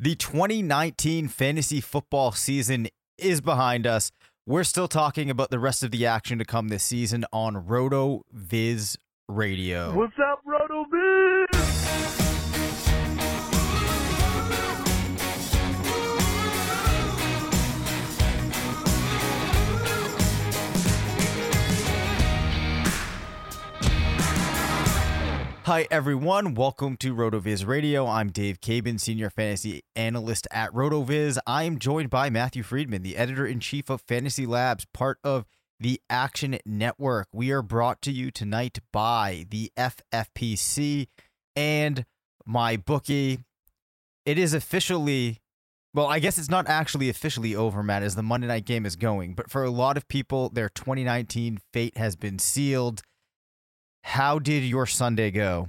The 2019 fantasy football season is behind us. We're still talking about the rest of the action to come this season on Roto Viz Radio. What's up, RotoViz? Hi, everyone. Welcome to RotoViz Radio. I'm Dave Caban, Senior Fantasy Analyst at RotoViz. I am joined by Matthew Freedman, the Editor in Chief of Fantasy Labs, part of the Action Network. We are brought to you tonight by the FFPC and MyBookie. It is officially, well, I guess it's not actually officially over, Matt, as the Monday night game is going. But for a lot of people, their 2019 fate has been sealed. How did your Sunday go?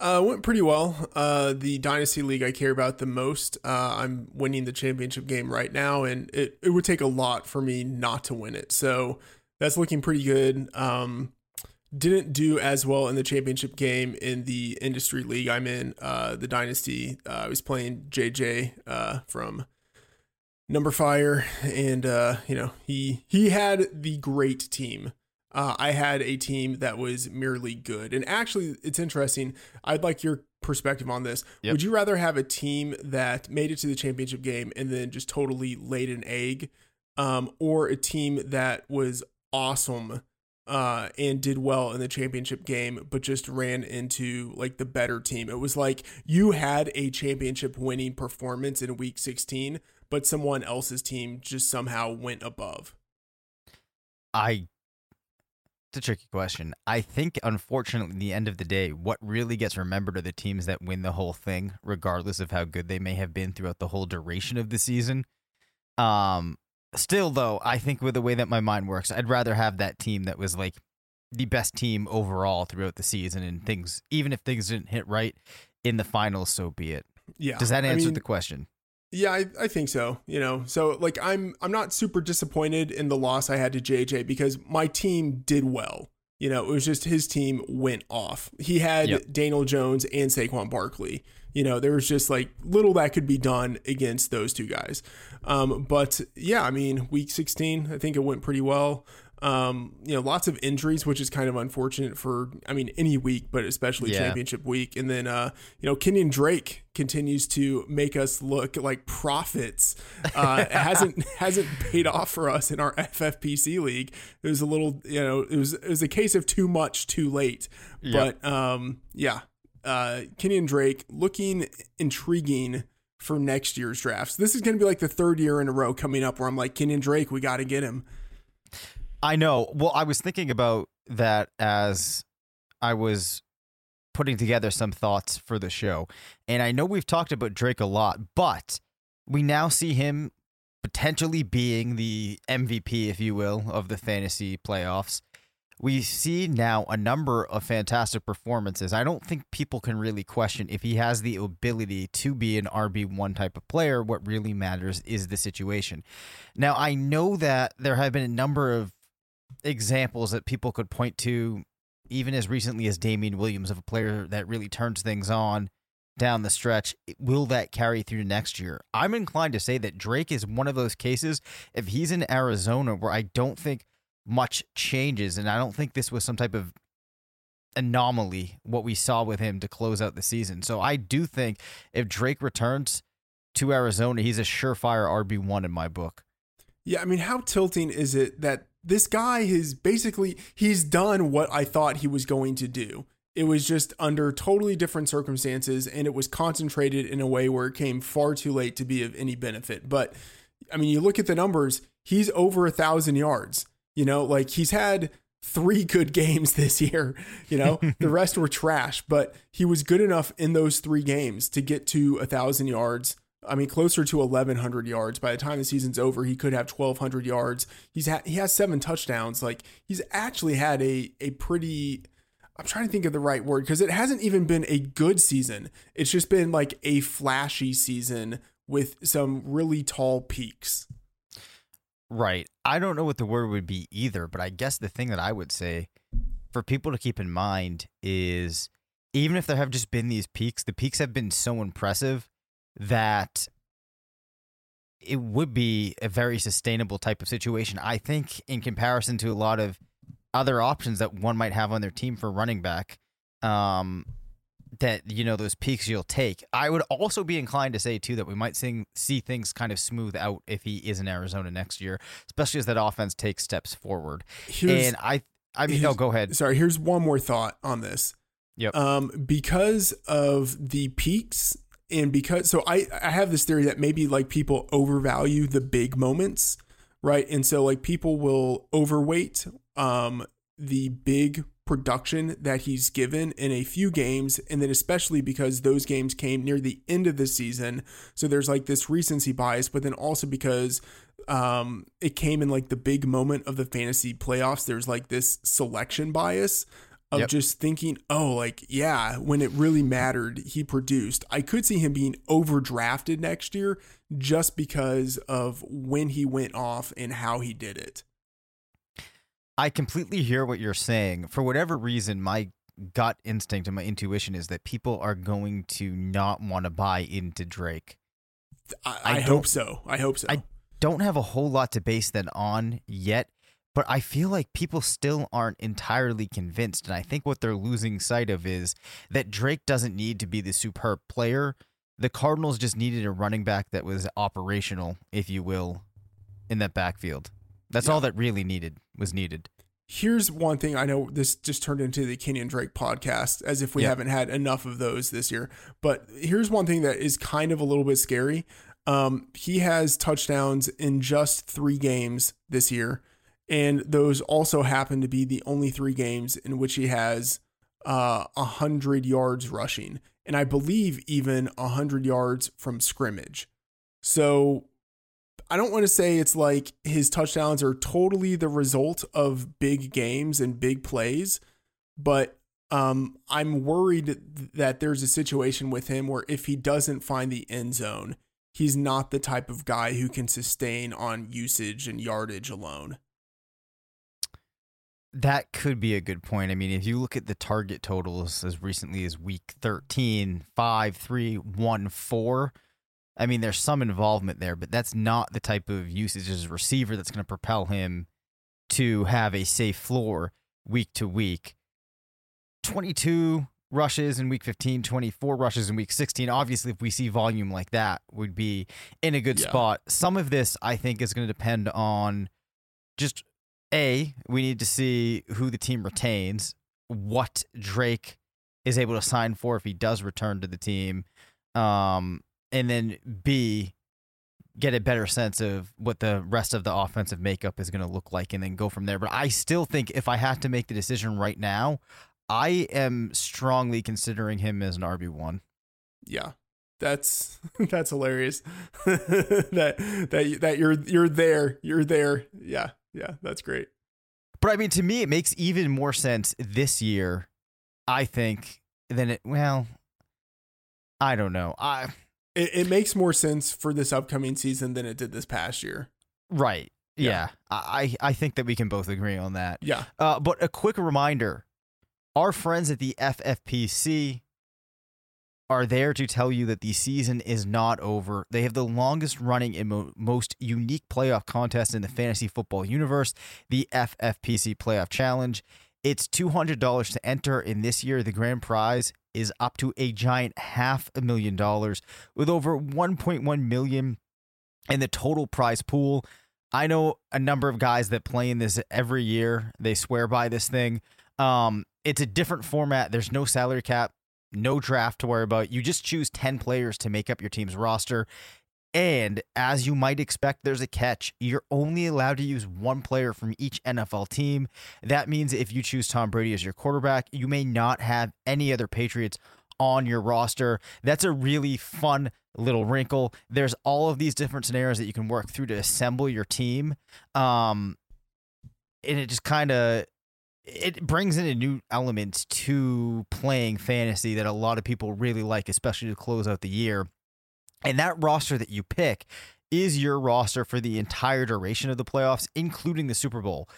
Uh, went pretty well. Uh, the dynasty league I care about the most. Uh, I'm winning the championship game right now, and it, it would take a lot for me not to win it. So that's looking pretty good. Um, didn't do as well in the championship game in the industry league I'm in. Uh, the dynasty. Uh, I was playing JJ uh, from numberFire, and uh, you know he he had the great team uh, I had a team that was merely good. And actually, it's interesting. I'd like your perspective on this. Yep. Would you rather have a team that made it to the championship game and then just totally laid an egg, um, or a team that was awesome uh, and did well in the championship game, but just ran into like the better team? It was like you had a championship winning performance in week 16, but someone else's team just somehow went above. I it's a tricky question. I think, unfortunately, at the end of the day, what really gets remembered are the teams that win the whole thing, regardless of how good they may have been throughout the whole duration of the season. Um, still, though, I think with the way that my mind works, I'd rather have that team that was like the best team overall throughout the season, and things, even if things didn't hit right in the finals, so be it. Yeah. Does that I answer mean, the question? Yeah, I, I think so. You know, so like I'm I'm not super disappointed in the loss I had to JJ because my team did well. You know, it was just his team went off. He had Yep. Daniel Jones and Saquon Barkley. You know, there was just like little that could be done against those two guys. Um, but yeah, I mean, week 16, I think it went pretty well. Um, you know, lots of injuries, which is kind of unfortunate for, I mean, any week, but especially Yeah. championship week. And then, uh, you know, Kenyon Drake continues to make us look like prophets. Uh, hasn't hasn't paid off for us in our FFPC league. It was a little, you know, it was it was a case of too much, too late. Yep. But um, yeah, uh, Kenyon Drake looking intriguing for next year's drafts. This is going to be like the third year in a row coming up where I'm like Kenyon Drake, we got to get him. I know. Well, I was thinking about that as I was putting together some thoughts for the show. And I know we've talked about Drake a lot, but we now see him potentially being the MVP, if you will, of the fantasy playoffs. We see now a number of fantastic performances. I don't think people can really question if he has the ability to be an RB1 type of player. What really matters is the situation. Now, I know that there have been a number of examples that people could point to, even as recently as Damien Williams, of a player that really turns things on down the stretch. Will that carry through next year? I'm inclined to say that Drake is one of those cases. If he's in Arizona, where I don't think much changes, and I don't think this was some type of anomaly what we saw with him to close out the season. So I do think if Drake returns to Arizona, he's a surefire RB1 in my book. Yeah, I mean, how tilting is it that this guy is basically he's done what I thought he was going to do. It was just under totally different circumstances and it was concentrated in a way where it came far too late to be of any benefit. But I mean, you look at the numbers, he's over a thousand yards. You know, like he's had three good games this year. You know, the rest were trash, but he was good enough in those three games to get to a thousand yards. I mean, closer to 1,100 yards. By the time the season's over, he could have 1,200 yards. He's had he has seven touchdowns. Like he's actually had a a pretty. I'm trying to think of the right word because it hasn't even been a good season. It's just been like a flashy season with some really tall peaks. Right. I don't know what the word would be either, but I guess the thing that I would say for people to keep in mind is even if there have just been these peaks, the peaks have been so impressive that it would be a very sustainable type of situation. I think in comparison to a lot of other options that one might have on their team for running back, um, that you know those peaks you'll take. I would also be inclined to say too that we might see, see things kind of smooth out if he is in Arizona next year, especially as that offense takes steps forward. Here's, and I, I mean, no, go ahead. Sorry, here's one more thought on this. Yep. Um, because of the peaks and because so I I have this theory that maybe like people overvalue the big moments, right? And so like people will overweight um the big production that he's given in a few games and then especially because those games came near the end of the season so there's like this recency bias but then also because um it came in like the big moment of the fantasy playoffs there's like this selection bias of yep. just thinking, oh, like, yeah, when it really mattered, he produced. I could see him being overdrafted next year just because of when he went off and how he did it. I completely hear what you're saying. For whatever reason, my gut instinct and my intuition is that people are going to not want to buy into Drake. I, I, I hope so. I hope so. I don't have a whole lot to base that on yet but I feel like people still aren't entirely convinced. And I think what they're losing sight of is that Drake doesn't need to be the superb player. The Cardinals just needed a running back that was operational, if you will, in that backfield. That's yeah. all that really needed was needed. Here's one thing I know this just turned into the Kenyon Drake podcast as if we yep. haven't had enough of those this year. But here's one thing that is kind of a little bit scary. Um, he has touchdowns in just three games this year and those also happen to be the only three games in which he has uh, a uh, hundred yards rushing, and I believe even a hundred yards from scrimmage. So I don't want to say it's like his touchdowns are totally the result of big games and big plays, but um, I'm worried that there's a situation with him where if he doesn't find the end zone, he's not the type of guy who can sustain on usage and yardage alone. That could be a good point. I mean, if you look at the target totals as recently as week 13, 5, 3, 1, 4, I mean, there's some involvement there, but that's not the type of usage as a receiver that's going to propel him to have a safe floor week to week. 22 rushes in week 15, 24 rushes in week 16. Obviously, if we see volume like that, would be in a good yeah. spot. Some of this, I think, is going to depend on just a, we need to see who the team retains, what Drake is able to sign for if he does return to the team, um, and then B, get a better sense of what the rest of the offensive makeup is going to look like, and then go from there. But I still think if I had to make the decision right now, I am strongly considering him as an RB one. Yeah, that's that's hilarious. that that that you're you're there, you're there. Yeah, yeah, that's great. But I mean, to me, it makes even more sense this year. I think than it. Well, I don't know. I It, it makes more sense for this upcoming season than it did this past year. right. Yeah. Yeah, I I think that we can both agree on that. Yeah, Uh, but a quick reminder: our friends at the FFPC are there to tell you that the season is not over. They have the longest running and mo- most unique playoff contest in the fantasy football universe, the FFPC Playoff Challenge. It's $200 to enter, and this year the grand prize is up to a giant half a million dollars with over 1.1 million in the total prize pool. I know a number of guys that play in this every year. They swear by this thing. Um, it's a different format. There's no salary cap, no draft to worry about. You just choose 10 players to make up your team's roster. And as you might expect, there's a catch. You're only allowed to use one player from each NFL team. That means if you choose Tom Brady as your quarterback, you may not have any other Patriots on your roster. That's a really fun little wrinkle. There's all of these different scenarios that you can work through to assemble your team. Um, and it just kind of it brings in a new element to playing fantasy that a lot of people really like, especially to close out the year. And that roster that you pick is your roster for the entire duration of the playoffs, including the Super Bowl.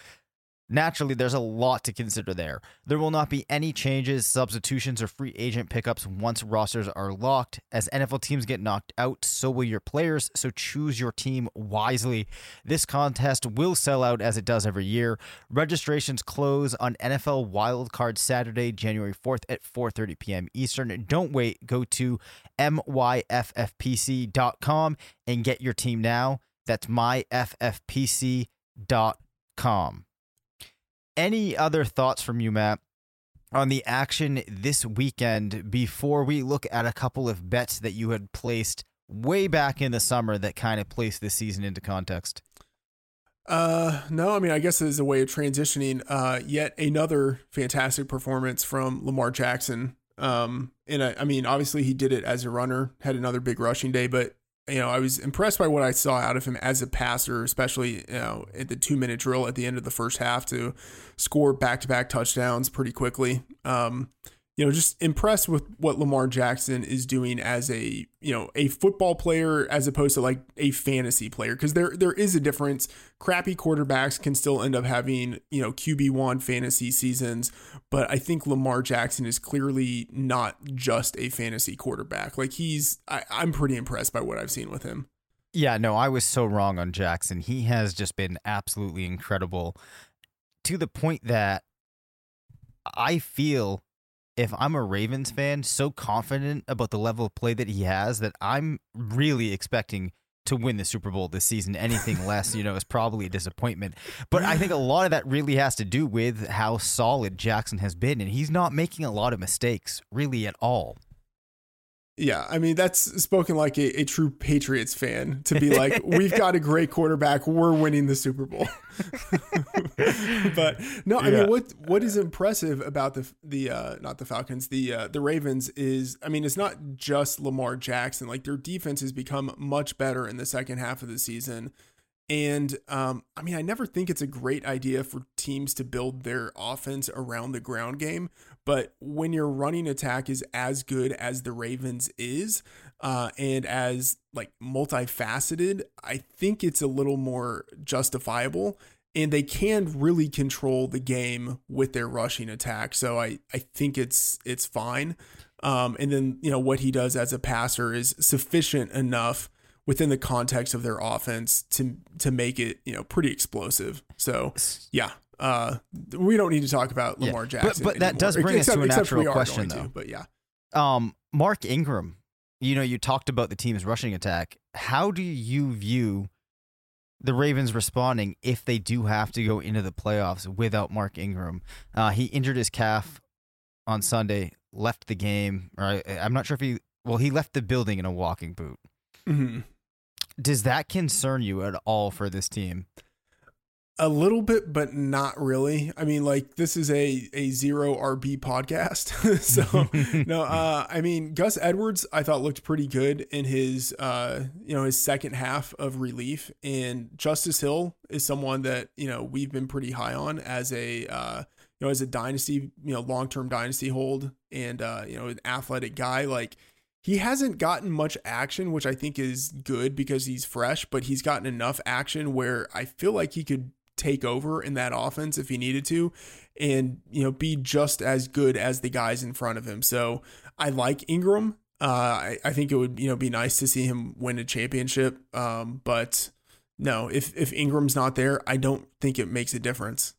Naturally, there's a lot to consider there. There will not be any changes, substitutions, or free agent pickups once rosters are locked. As NFL teams get knocked out, so will your players, so choose your team wisely. This contest will sell out as it does every year. Registrations close on NFL Wildcard Saturday, January 4th at 4:30 p.m. Eastern. Don't wait, go to myffpc.com and get your team now. That's myffpc.com. Any other thoughts from you, Matt, on the action this weekend before we look at a couple of bets that you had placed way back in the summer that kind of placed this season into context? Uh, no, I mean, I guess as a way of transitioning, uh, yet another fantastic performance from Lamar Jackson. Um, and I, I mean, obviously he did it as a runner, had another big rushing day, but you know, I was impressed by what I saw out of him as a passer, especially you know at the two minute drill at the end of the first half to score back to back touchdowns pretty quickly. Um, you know, just impressed with what Lamar Jackson is doing as a you know a football player as opposed to like a fantasy player because there there is a difference. Crappy quarterbacks can still end up having you know QB one fantasy seasons, but I think Lamar Jackson is clearly not just a fantasy quarterback. Like he's I, I'm pretty impressed by what I've seen with him. Yeah, no, I was so wrong on Jackson. He has just been absolutely incredible to the point that I feel if I'm a Ravens fan, so confident about the level of play that he has that I'm really expecting to win the Super Bowl this season. Anything less, you know, is probably a disappointment. But I think a lot of that really has to do with how solid Jackson has been, and he's not making a lot of mistakes really at all. Yeah, I mean that's spoken like a, a true Patriots fan to be like, we've got a great quarterback, we're winning the Super Bowl. but no, I Yeah. mean what what is impressive about the the uh, not the Falcons, the uh, the Ravens is, I mean, it's not just Lamar Jackson. Like their defense has become much better in the second half of the season. And um, I mean, I never think it's a great idea for teams to build their offense around the ground game. But when your running attack is as good as the Ravens is, uh, and as like multifaceted, I think it's a little more justifiable. And they can really control the game with their rushing attack. So I, I think it's it's fine. Um, and then you know what he does as a passer is sufficient enough within the context of their offense to to make it you know pretty explosive. So yeah, uh, we don't need to talk about Lamar But- Jackson. but that anymore. does bring us to a Except- except natural question, going to, though. but yeah, Um, Mark Ingram, you know, you talked about the team's rushing attack. How do you view the Ravens responding if they do have to go into the playoffs without Mark Ingram? Uh, he injured his calf on Sunday, left the game, or I, I'm not sure if he, well, he left the building in a walking boot. Mhm. Does that concern you at all for this team? A little bit, but not really. I mean, like this is a a zero RB podcast, so no. Uh, I mean, Gus Edwards, I thought looked pretty good in his uh, you know, his second half of relief, and Justice Hill is someone that you know we've been pretty high on as a uh, you know as a dynasty, you know, long term dynasty hold, and uh, you know, an athletic guy like he hasn't gotten much action, which I think is good because he's fresh, but he's gotten enough action where I feel like he could take over in that offense if he needed to and you know be just as good as the guys in front of him. So i like ingram. Uh, I, I think it would you know be nice to see him win a championship. Um, but no if if ingram's not there i don't think it makes a difference.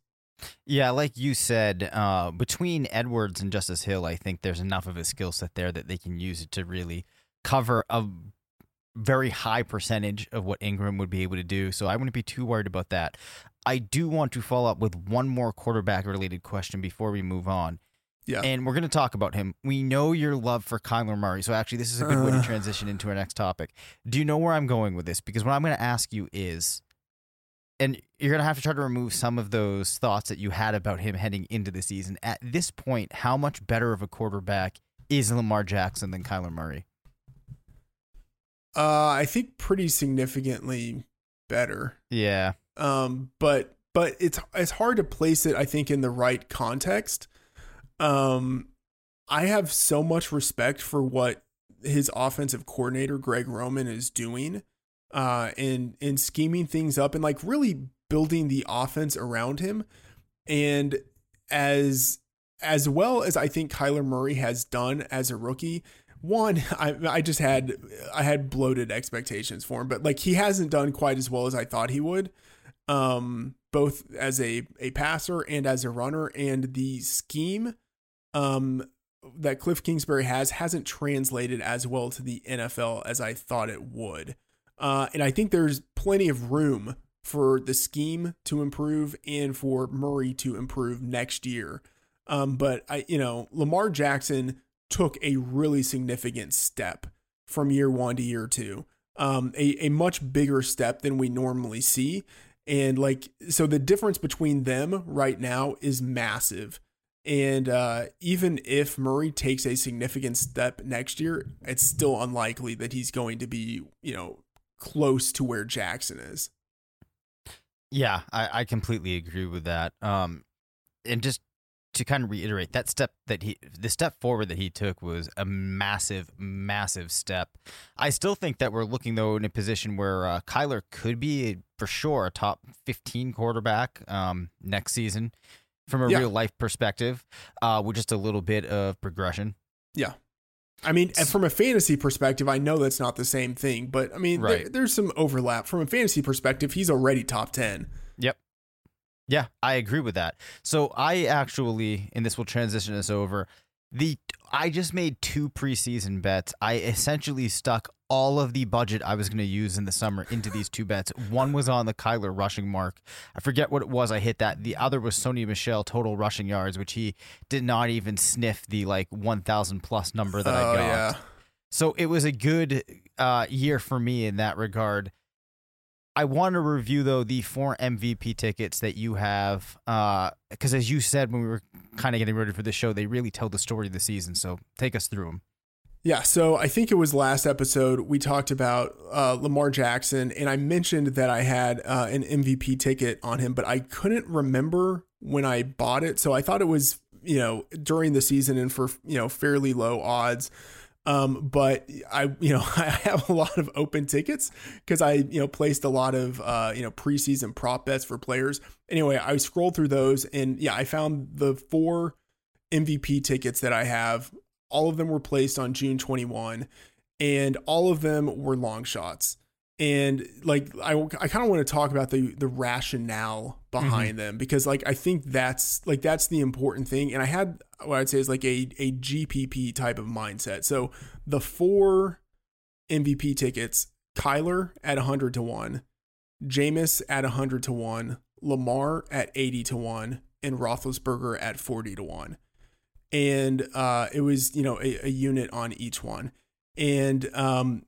Yeah, like you said, uh, between Edwards and Justice Hill, I think there's enough of a skill set there that they can use it to really cover a very high percentage of what Ingram would be able to do. So I wouldn't be too worried about that. I do want to follow up with one more quarterback related question before we move on. Yeah. And we're going to talk about him. We know your love for Kyler Murray. So actually, this is a good way to uh. transition into our next topic. Do you know where I'm going with this? Because what I'm going to ask you is, and you're going to have to try to remove some of those thoughts that you had about him heading into the season. At this point, how much better of a quarterback is Lamar Jackson than Kyler Murray? Uh, I think pretty significantly better. Yeah. Um, but but it's it's hard to place it. I think in the right context. Um, I have so much respect for what his offensive coordinator Greg Roman is doing, uh, in in scheming things up and like really building the offense around him, and as as well as I think Kyler Murray has done as a rookie, one I I just had I had bloated expectations for him, but like he hasn't done quite as well as I thought he would. Um both as a a passer and as a runner and the scheme um that Cliff Kingsbury has hasn't translated as well to the NFL as I thought it would. Uh and I think there's plenty of room for the scheme to improve and for Murray to improve next year. Um, but I, you know, Lamar Jackson took a really significant step from year one to year two. Um, a, a much bigger step than we normally see. And like, so the difference between them right now is massive. And uh, even if Murray takes a significant step next year, it's still unlikely that he's going to be, you know, close to where Jackson is. Yeah, I, I completely agree with that. Um, and just to kind of reiterate that step that he the step forward that he took was a massive massive step i still think that we're looking though in a position where uh, kyler could be for sure a top 15 quarterback um, next season from a Yeah. real life perspective uh, with just a little bit of progression Yeah. I mean, and from a fantasy perspective, I know that's not the same thing, but I mean, there- there's some overlap. From a fantasy perspective, he's already top 10. Yeah, I agree with that. So I actually, and this will transition us over. The I just made two preseason bets. I essentially stuck all of the budget I was going to use in the summer into these two bets. One was on the Kyler rushing mark. I forget what it was. I hit that. The other was Sony Michel total rushing yards, which he did not even sniff the like 1,000 plus number that I Oh, got. yeah. So it was a good uh, year for me in that regard. I want to review though the four MVP tickets that you have, because as you said when we were kind of getting ready for the show, they really tell the story of the season. So take us through them. Yeah, so I think it was last episode we talked about uh, Lamar Jackson, and I mentioned that I had uh, an MVP ticket on him, but I couldn't remember when I bought it. So I thought it was you know during the season and for you know fairly low odds. Um, but I you know I have a lot of open tickets because I you know placed a lot of uh, you know preseason prop bets for players. Anyway, I scrolled through those, and yeah, I found the four MVP tickets that I have all of them were placed on June 21 and all of them were long shots. And like I, I kind of want to talk about the the rationale behind them because like I think that's like that's the important thing. And I had what I'd say is like a a GPP type of mindset. So the four MVP tickets, Kyler at 100 to 1, Jameis at 100 to 1, Lamar at 80 to 1, and Roethlisberger at 40 to 1 and uh, it was you know a, a unit on each one and um,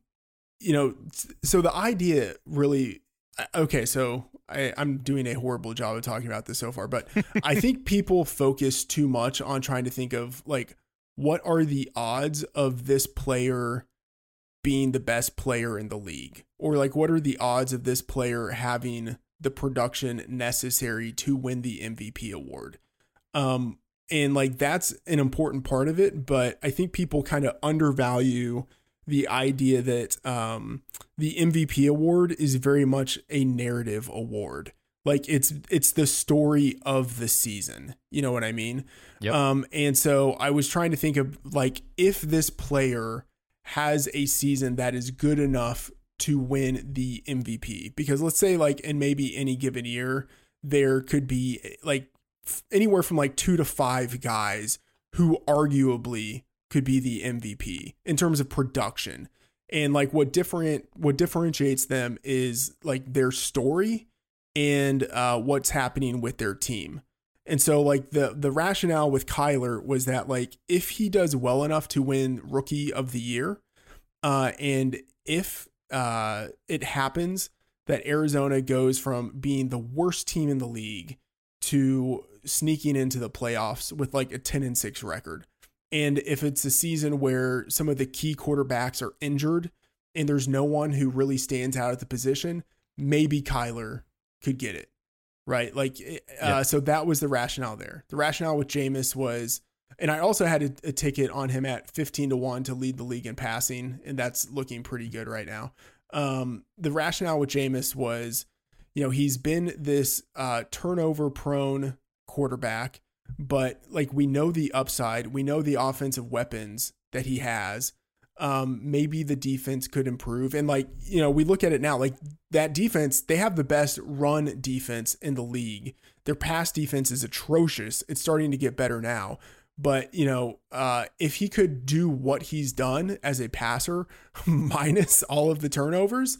you know so the idea really okay, so I, I'm doing a horrible job of talking about this so far, but I think people focus too much on trying to think of like what are the odds of this player being the best player in the league, or like what are the odds of this player having the production necessary to win the MVP award. Um, and like that's an important part of it, but I think people kind of undervalue the idea that um, the MVP award is very much a narrative award. Like it's it's the story of the season. You know what I mean? Yep. Um, and so I was trying to think of like if this player has a season that is good enough to win the MVP. Because let's say like in maybe any given year, there could be like anywhere from like two to five guys who arguably could be the MVP in terms of production. And like what different what differentiates them is like their story and uh, what's happening with their team. And so like the the rationale with Kyler was that like if he does well enough to win rookie of the year, uh, and if uh, it happens that Arizona goes from being the worst team in the league to sneaking into the playoffs with like a 10 and 6 record. And if it's a season where some of the key quarterbacks are injured and there's no one who really stands out at the position, maybe Kyler could get it. Right. Like, uh, yep. so that was the rationale there. The rationale with Jameis was, and I also had a, a, ticket on him at 15 to 1 to lead the league in passing, and that's looking pretty good right now. Um, the rationale with Jameis was, you know, he's been this uh, turnover prone quarterback but like we know the upside, we know the offensive weapons that he has. Um, maybe the defense could improve. And like, you know, we look at it now, like that defense, they have the best run defense in the league. Their pass defense is atrocious. It's starting to get better now. But, you know, uh, if he could do what he's done as a passer, minus all of the turnovers,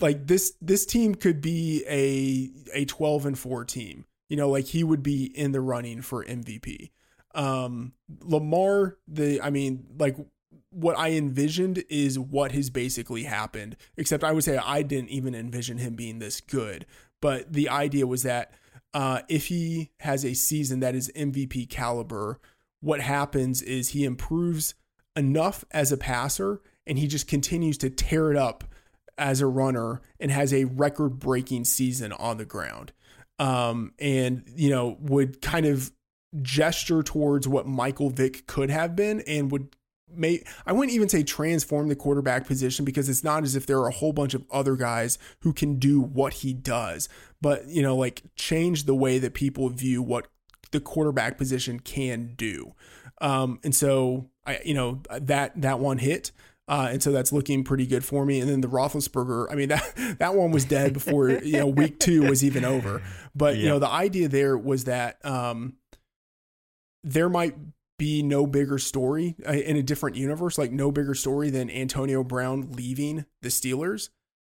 like this this team could be a a 12 and 4 team you know, like he would be in the running for MVP. Um, Lamar, the I mean, like what I envisioned is what has basically happened. Except I would say I didn't even envision him being this good. But the idea was that uh, if he has a season that is MVP caliber, what happens is he improves enough as a passer and he just continues to tear it up as a runner and has a record breaking season on the ground um, and you know would kind of gesture towards what Michael Vick could have been, and would may I wouldn't even say transform the quarterback position because it's not as if there are a whole bunch of other guys who can do what he does, but you know like change the way that people view what the quarterback position can do. Um, and so I, you know, that that one hit. Uh, and so that's looking pretty good for me. And then the Roethlisberger, I mean that that one was dead before you know week two was even over. But you know the idea there was that um, there might be no bigger story uh, in a different universe, like no bigger story than Antonio Brown leaving the Steelers.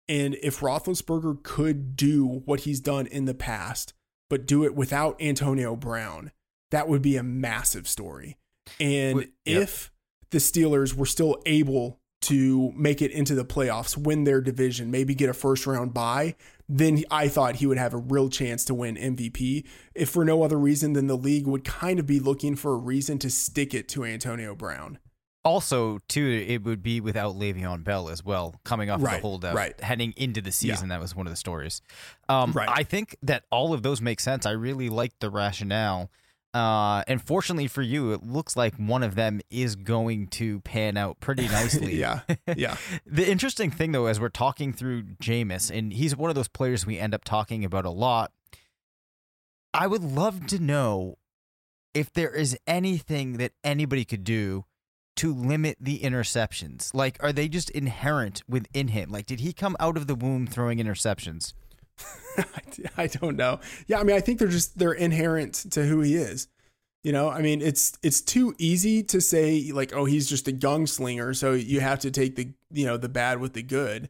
And if Roethlisberger could do what he's done in the past, but do it without Antonio Brown, that would be a massive story. And yep. if the Steelers were still able to make it into the playoffs, win their division, maybe get a first round bye, then I thought he would have a real chance to win MVP. If for no other reason than the league would kind of be looking for a reason to stick it to Antonio Brown. Also, too, it would be without Le'Veon Bell as well, coming off right, of the holdout, right. heading into the season. Yeah. That was one of the stories. Um, right. I think that all of those make sense. I really like the rationale. Uh, and fortunately for you, it looks like one of them is going to pan out pretty nicely. yeah. Yeah. the interesting thing, though, as we're talking through Jameis, and he's one of those players we end up talking about a lot, I would love to know if there is anything that anybody could do to limit the interceptions. Like, are they just inherent within him? Like, did he come out of the womb throwing interceptions? I don't know. Yeah, I mean, I think they're just they're inherent to who he is. You know, I mean, it's it's too easy to say like, oh, he's just a gunslinger, so you have to take the you know the bad with the good.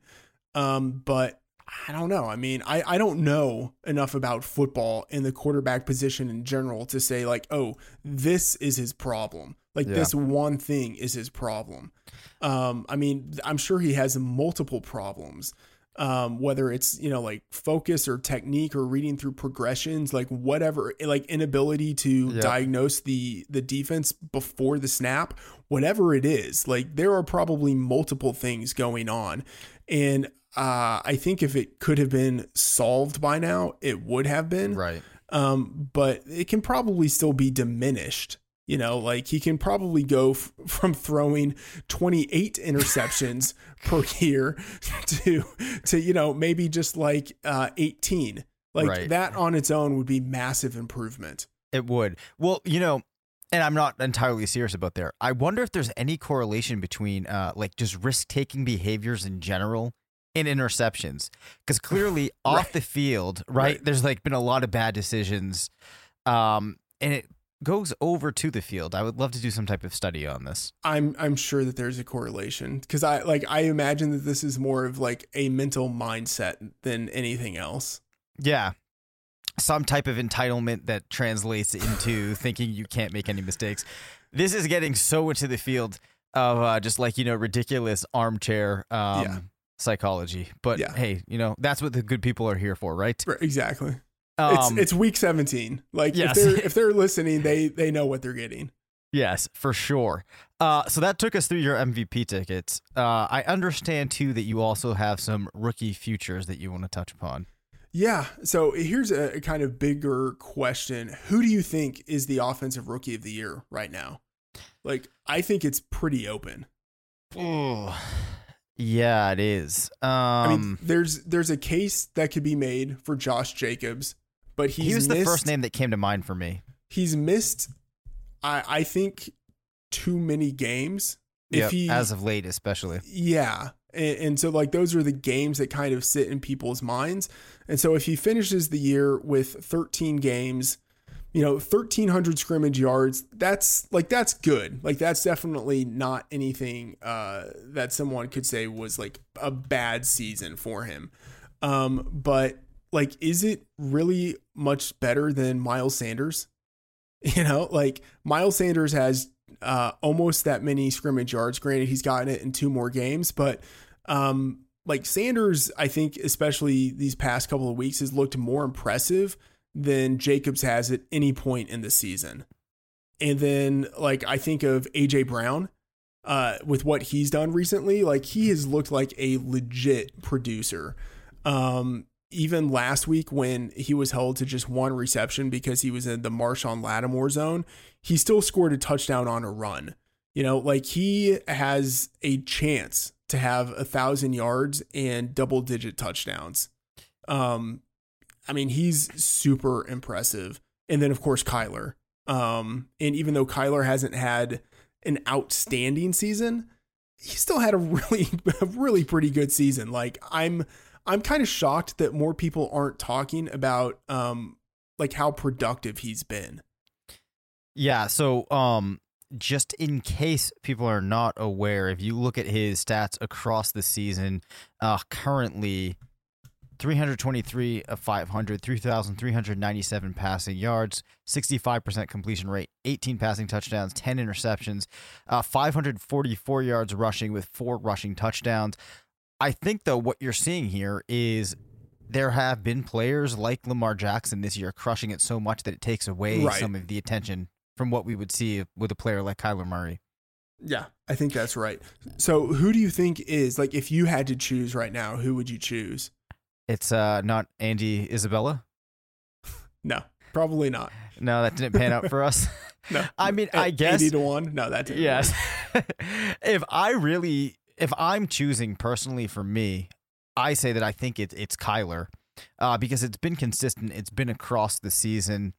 Um, but I don't know. I mean, I, I don't know enough about football and the quarterback position in general to say like, oh, this is his problem. Like yeah. this one thing is his problem. Um, I mean, I'm sure he has multiple problems. Um, whether it's you know like focus or technique or reading through progressions, like whatever, like inability to Yep. diagnose the the defense before the snap, whatever it is, like there are probably multiple things going on, and uh, I think if it could have been solved by now, it would have been Right. um, but it can probably still be diminished. You know, like he can probably go f- from throwing 28 interceptions per year to to you know maybe just like uh, 18. Like Right. that on its own would be massive improvement. It would. Well, you know, and I'm not entirely serious about there. I wonder if there's any correlation between uh like just risk taking behaviors in general and interceptions. Because clearly off Right. the field, right, Right. there's like been a lot of bad decisions. Um and it goes over to the field. I would love to do some type of study on this. I'm I'm sure that there's a correlation because I like I imagine that this is more of like a mental mindset than anything else. Yeah. Some type of entitlement that translates into thinking you can't make any mistakes. This is getting so into the field of uh, just like, you know, ridiculous armchair um, Yeah. psychology. But Yeah. hey, you know, that's what the good people are here for, right? Right, exactly. Um, it's it's week 17. Like yes. if they're if they're listening, they they know what they're getting. Yes, for sure. Uh, so that took us through your MVP tickets. Uh, I understand too that you also have some rookie futures that you want to touch upon. Yeah. So here's a, kind of bigger question. Who do you think is the offensive rookie of the year right now? Like, I think it's pretty open. Oh, yeah, it is. Um, I mean, there's there's a case that could be made for Josh Jacobs, but he's he was missed, the first name that came to mind for me. He's missed, I I think, too many games. Yep, if he as of late, especially. Yeah. And, and so, like, those are the games that kind of sit in people's minds. And so, if he finishes the year with 13 games, you know, 1,300 scrimmage yards, that's like, that's good. Like, that's definitely not anything uh, that someone could say was like a bad season for him. Um, but, like, is it really much better than Miles Sanders? You know, like, Miles Sanders has uh, almost that many scrimmage yards. Granted, he's gotten it in two more games, but um, like Sanders, I think, especially these past couple of weeks, has looked more impressive than Jacobs has at any point in the season. And then, like, I think of AJ Brown uh, with what he's done recently. Like, he has looked like a legit producer. Um, even last week when he was held to just one reception because he was in the Marshon Lattimore zone, he still scored a touchdown on a run. You know, like he has a chance to have a thousand yards and double digit touchdowns. Um, I mean, he's super impressive. And then of course Kyler. Um, and even though Kyler hasn't had an outstanding season, he still had a really, a really pretty good season. Like I'm, I'm kind of shocked that more people aren't talking about, um, like how productive he's been. Yeah. So, um, just in case people are not aware, if you look at his stats across the season, uh, currently 323 of 500, 3,397 passing yards, 65% completion rate, 18 passing touchdowns, 10 interceptions, uh, 544 yards rushing with four rushing touchdowns. I think, though, what you're seeing here is there have been players like Lamar Jackson this year crushing it so much that it takes away Right. some of the attention from what we would see with a player like Kyler Murray. Yeah, I think that's right. So, who do you think is like if you had to choose right now, who would you choose? It's uh, not Andy Isabella. No, probably not. No, that didn't pan out for us. No, I mean, I guess 80 to one. No, that didn't yes. if I really, if I'm choosing personally for me, I say that I think it, it's Kyler uh, because it's been consistent. It's been across the season.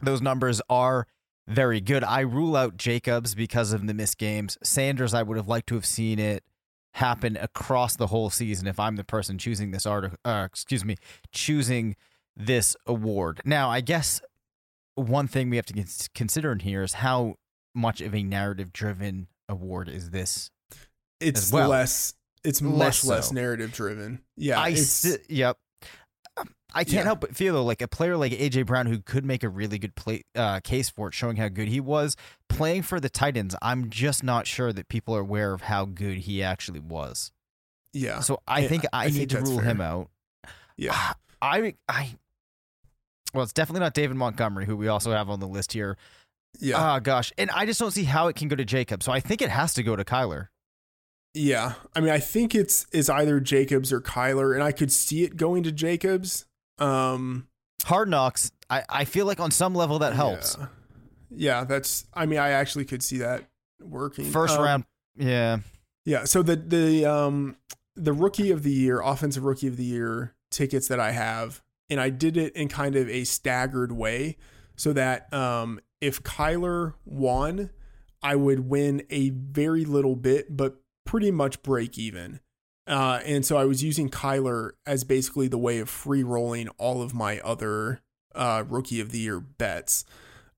Those numbers are very good. I rule out Jacobs because of the missed games. Sanders, I would have liked to have seen it happen across the whole season if I'm the person choosing this article. Uh, excuse me, choosing this award. Now, I guess one thing we have to consider in here is how much of a narrative-driven award is this? It's well. less. It's Less much less so. narrative driven. Yeah, I yep. Um, I can't Yeah. help but feel though, like a player like AJ Brown who could make a really good play uh, case for it, showing how good he was playing for the Titans. I'm just not sure that people are aware of how good he actually was. Yeah. So I Yeah, think I, I think need to rule fair. him out. yeah. I I well, it's definitely not David Montgomery, who we also have on the list here. Yeah. Ah, gosh, and I just don't see how it can go to Jacob. So I think it has to go to Kyler. Yeah, I mean, I think it's is either Jacobs or Kyler, and I could see it going to Jacobs. Um, Hard knocks. I, I feel like on some level that helps. Yeah, Yeah, that's. I mean, I actually could see that working. First Um, round. Yeah. Yeah. So the the um the rookie of the year, offensive rookie of the year tickets that I have, and I did it in kind of a staggered way, so that um if Kyler won, I would win a very little bit, but pretty much break even. Uh, and so I was using Kyler as basically the way of free rolling all of my other uh, rookie of the year bets.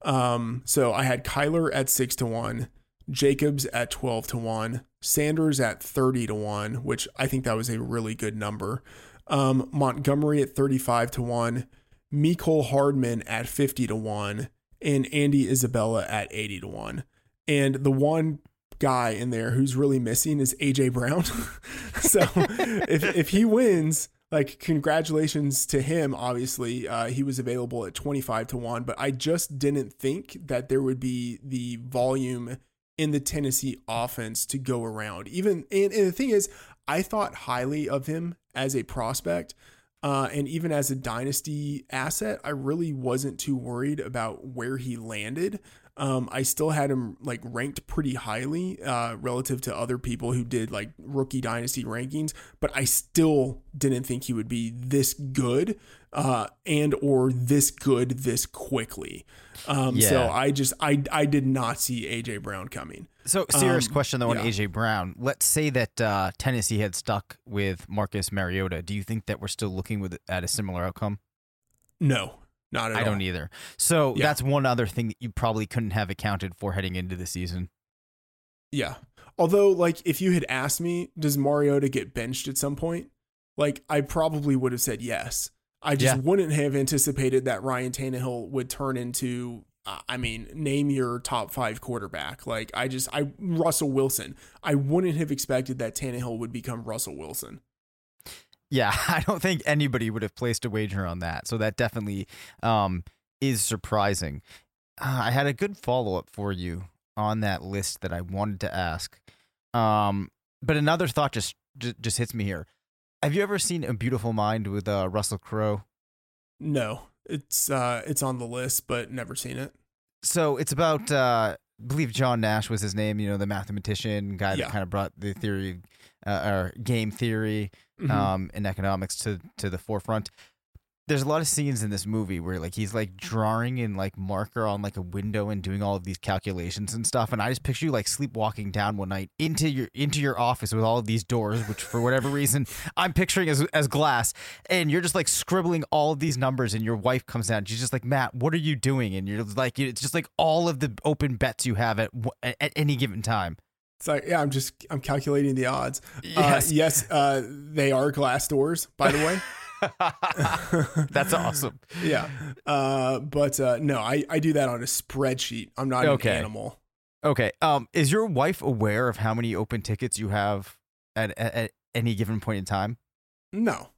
Um, so I had Kyler at six to one, Jacobs at 12 to 1, Sanders at 30 to 1, which I think that was a really good number. Um, Montgomery at 35 to 1, Mecole Hardman at 50 to 1, and Andy Isabella at 80 to 1. And the one guy in there who's really missing is AJ Brown. so if if he wins, like congratulations to him obviously. Uh, he was available at 25 to 1 but i just didn't think that there would be the volume in the tennessee offense to go around. Even and, and the thing is i thought highly of him as a prospect uh, and even as a dynasty asset i really wasn't too worried about where he landed um, I still had him like ranked pretty highly uh, relative to other people who did like rookie dynasty rankings, but I still didn't think he would be this good uh, and or this good this quickly. Um, So I just I I did not see AJ Brown coming. So serious Um, question though on yeah. AJ Brown. Let's say that uh, Tennessee had stuck with Marcus Mariota. Do you think that we're still looking with at a similar outcome? No, not at I all. don't either. So Yeah. that's one other thing that you probably couldn't have accounted for heading into the season. Yeah. Although, like, if you had asked me, does Mariota get benched at some point? Like, I probably would have said yes. I just Yeah. wouldn't have anticipated that Ryan Tannehill would turn into, I mean, name your top five quarterback. Like, I just, I, Russell Wilson. I wouldn't have expected that Tannehill would become Russell Wilson. Yeah, I don't think anybody would have placed a wager on that. So that definitely um, is surprising. Uh, I had a good follow up for you on that list that I wanted to ask. Um, but another thought just, just just hits me here. Have you ever seen A Beautiful Mind with uh, Russell Crowe? No, it's, uh, it's on the list, but never seen it. So it's about, uh, I believe John Nash was his name. You know, the mathematician guy Yeah. that kind of brought the theory, uh, or game theory, Mhm. um, and economics to to the forefront. There's a lot of scenes in this movie where like he's like drawing in like marker on like a window and doing all of these calculations and stuff. And I just picture you like sleepwalking down one night into your into your office with all of these doors, which for whatever reason I'm picturing as as glass, and you're just like scribbling all of these numbers. And your wife comes down, she's just like, Matt, what are you doing? And you're like, it's just like all of the open bets you have at at, at any given time. It's like, yeah, I'm just, I'm calculating the odds. Yes. Uh, yes, uh, they are glass doors, by the way. That's awesome. yeah. Uh, but uh, no, I, I do that on a spreadsheet. I'm not Okay. an animal. Okay. Um, is your wife aware of how many open tickets you have at at, at any given point in time? No,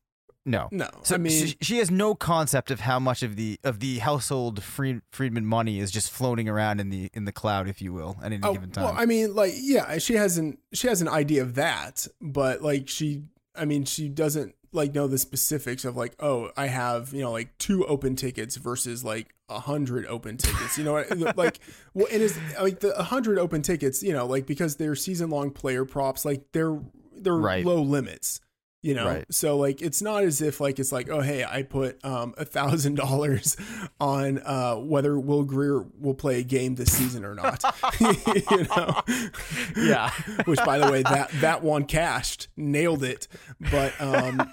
No. no. So I mean, she, she has no concept of how much of the of the household Fried, Freedman money is just floating around in the in the cloud, if you will, at any oh, given time. well, I mean, like, yeah, she hasn't, she has an idea of that, but like, she, I mean, she doesn't like know the specifics of like, oh, I have, you know, like two open tickets versus like a hundred open tickets. You know, like, well, it is like the a hundred open tickets. You know, like because they're season long player props, like they're they're Right. low limits. You know, Right. so like it's not as if like it's like oh hey I put um a thousand dollars on uh whether Will Greer will play a game this season or not. you know, Yeah. Which by the way that that one cashed nailed it, but um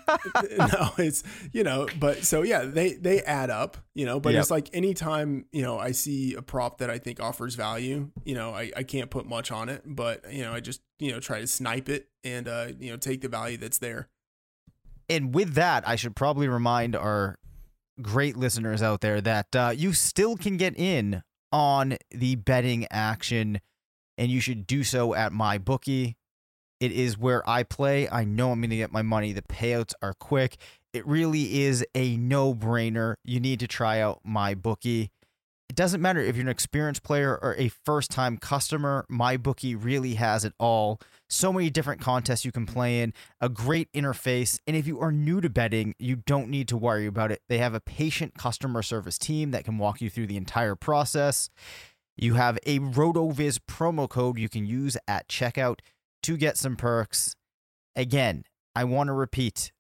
no it's you know but so yeah they they add up you know but Yep. it's like anytime you know I see a prop that I think offers value you know I I can't put much on it but you know I just you know try to snipe it and uh you know take the value that's there. And with that, I should probably remind our great listeners out there that uh, you still can get in on the betting action, and you should do so at MyBookie. It is where I play. I know I'm going to get my money. The payouts are quick. It really is a no brainer. You need to try out MyBookie. It doesn't matter if you're an experienced player or a first time customer, MyBookie really has it all. So many different contests you can play in, a great interface. And if you are new to betting, you don't need to worry about it. They have a patient customer service team that can walk you through the entire process. You have a RotoViz promo code you can use at checkout to get some perks. Again, I want to repeat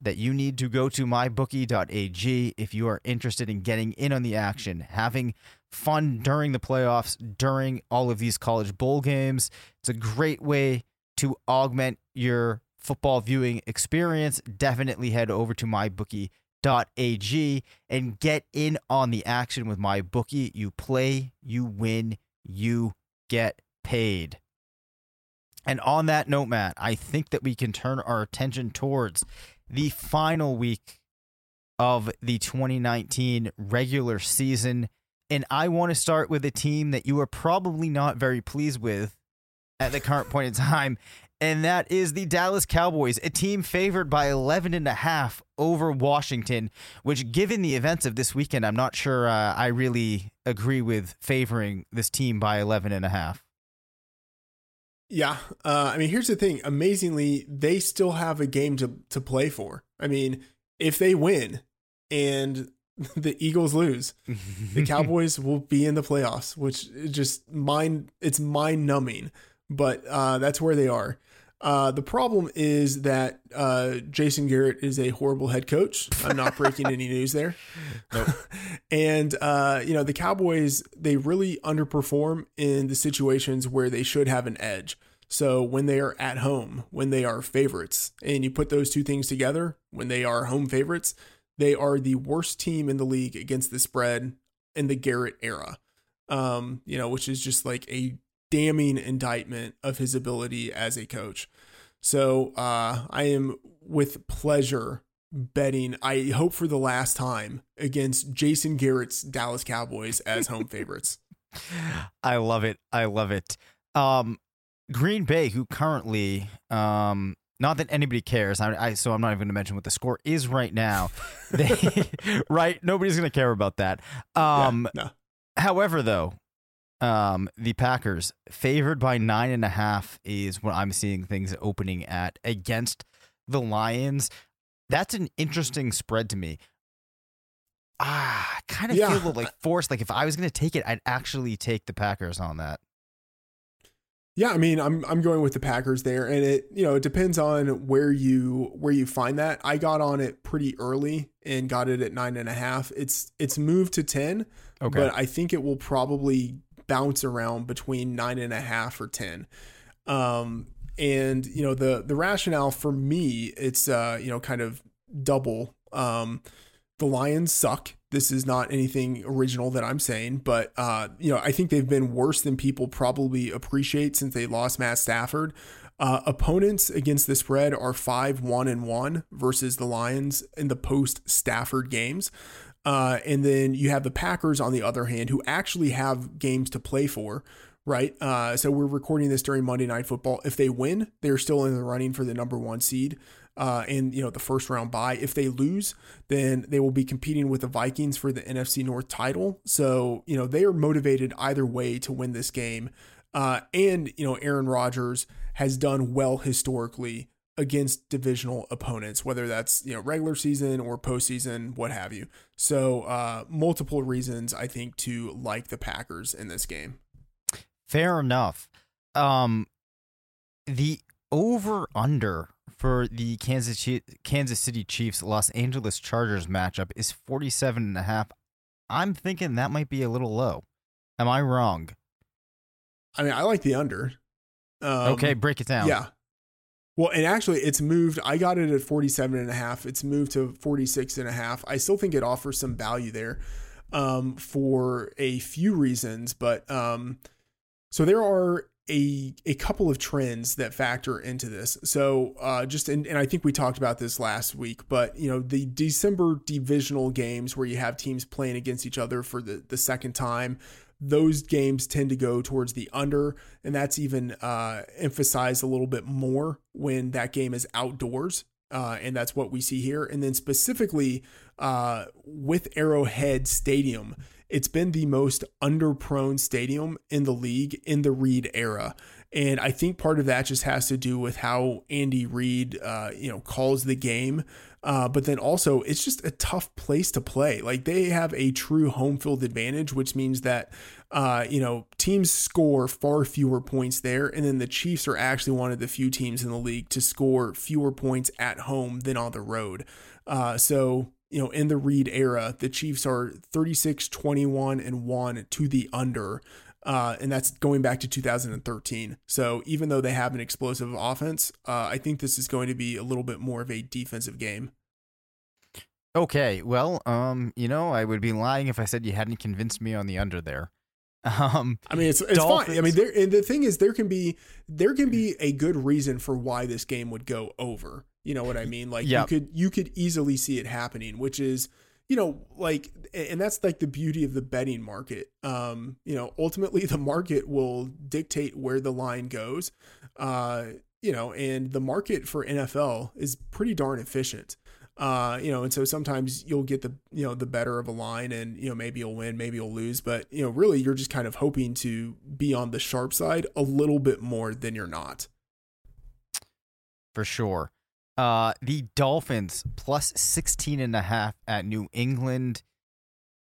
that you need to go to mybookie.ag if you are interested in getting in on the action, having fun during the playoffs, during all of these college bowl games. It's a great way to augment your football viewing experience. Definitely head over to mybookie.ag and get in on the action with MyBookie. You play, you win, you get paid. And on that note, Matt, I think that we can turn our attention towards the final week of the 2019 regular season. And I want to start with a team that you are probably not very pleased with at the current point in time. And that is the Dallas Cowboys, a team favored by 11 and a half over Washington, which, given the events of this weekend, I'm not sure uh, I really agree with favoring this team by 11 and a half. Yeah. Uh, I mean, here's the thing. Amazingly, they still have a game to, to play for. I mean, if they win and the Eagles lose, the Cowboys will be in the playoffs, which just mind it's mind numbing. But uh, that's where they are. Uh, the problem is that uh, Jason Garrett is a horrible head coach. I'm not breaking any news there. Nope. and uh, you know the Cowboys they really underperform in the situations where they should have an edge. So when they are at home, when they are favorites, and you put those two things together, when they are home favorites, they are the worst team in the league against the spread in the Garrett era. Um, you know, which is just like a damning indictment of his ability as a coach. So uh, I am with pleasure betting, I hope for the last time, against Jason Garrett's Dallas Cowboys as home favorites. I love it. I love it. Um, Green Bay, who currently, um, not that anybody cares, I, I so I'm not even going to mention what the score is right now. They, right, nobody's going to care about that. Um, yeah, no. However, though, um, the Packers favored by nine and a half is what I'm seeing things opening at against the Lions. That's an interesting spread to me. Ah, I kind of yeah. feel like forced. Like if I was going to take it, I'd actually take the Packers on that. Yeah, I mean, I'm I'm going with the Packers there, and it you know it depends on where you where you find that. I got on it pretty early and got it at nine and a half. It's it's moved to ten, okay. but I think it will probably bounce around between nine and a half or ten. Um, and you know the the rationale for me, it's uh you know kind of double. Um, the Lions suck. This is not anything original that I'm saying, but uh, you know, I think they've been worse than people probably appreciate since they lost Matt Stafford. Uh, opponents against the spread are five one and one versus the Lions in the post Stafford games. Uh, and then you have the Packers on the other hand, who actually have games to play for, right? Uh, so we're recording this during Monday Night Football. If they win, they're still in the running for the number one seed uh, in you know the first round bye. If they lose, then they will be competing with the Vikings for the NFC North title. So you know they are motivated either way to win this game. Uh, and you know Aaron Rodgers has done well historically against divisional opponents, whether that's you know regular season or postseason, what have you. So uh, multiple reasons I think to like the Packers in this game. Fair enough. Um, the over under for the Kansas Kansas City Chiefs Los Angeles Chargers matchup is 47 and a half. I'm thinking that might be a little low. Am I wrong? I mean, I like the under. Um, okay, break it down. Yeah. Well, and actually it's moved. I got it at 47 and a half. It's moved to 46 and a half. I still think it offers some value there um, for a few reasons, but um, so there are a a couple of trends that factor into this. So uh, just and, and I think we talked about this last week, but you know the December divisional games where you have teams playing against each other for the the second time, those games tend to go towards the under, and that's even uh, emphasized a little bit more when that game is outdoors. Uh, and that's what we see here. And then specifically uh, with Arrowhead Stadium, it's been the most under prone stadium in the league in the Reid era. And I think part of that just has to do with how Andy Reid, uh, you know, calls the game. Uh, but then also, it's just a tough place to play. Like they have a true home field advantage, which means that, uh, you know, teams score far fewer points there. And then the Chiefs are actually one of the few teams in the league to score fewer points at home than on the road. Uh, so, you know, in the Reid era, the Chiefs are 36, 21, and 1 to the under. Uh, and that's going back to 2013. So even though they have an explosive offense, uh, I think this is going to be a little bit more of a defensive game. Okay, well, um, you know, I would be lying if I said you hadn't convinced me on the under there. Um, I mean, it's it's Dolphins. fine. I mean, there and the thing is, there can be there can be a good reason for why this game would go over. You know what I mean? Like yep. you could you could easily see it happening, which is you know, like, and that's like the beauty of the betting market. Um, you know, ultimately the market will dictate where the line goes. Uh, you know, and the market for NFL is pretty darn efficient. Uh, you know, and so sometimes you'll get the, you know, the better of a line and, you know, maybe you'll win, maybe you'll lose, but, you know, really you're just kind of hoping to be on the sharp side a little bit more than you're not. For sure. Uh, the Dolphins plus 16 and a half at New England.